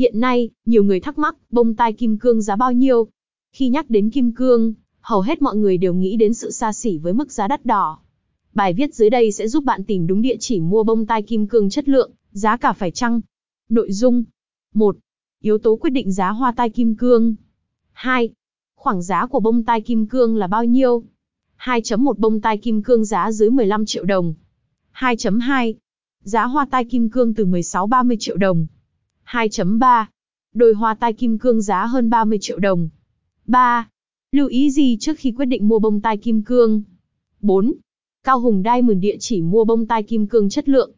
Hiện nay, nhiều người thắc mắc, bông tai kim cương giá bao nhiêu? Khi nhắc đến kim cương, hầu hết mọi người đều nghĩ đến sự xa xỉ với mức giá đắt đỏ. Bài viết dưới đây sẽ giúp bạn tìm đúng địa chỉ mua bông tai kim cương chất lượng, giá cả phải chăng. Nội dung 1. Yếu tố quyết định giá hoa tai kim cương 2. Khoảng giá của bông tai kim cương là bao nhiêu? 2.1 Bông tai kim cương giá dưới 15 triệu đồng 2.2 Giá hoa tai kim cương từ 16-30 triệu đồng 2.3 Đôi hoa tai kim cương giá hơn 30 triệu đồng 3. Lưu ý gì trước khi quyết định mua bông tai kim cương? 4. Cao Hùng Diamond địa chỉ mua bông tai kim cương chất lượng.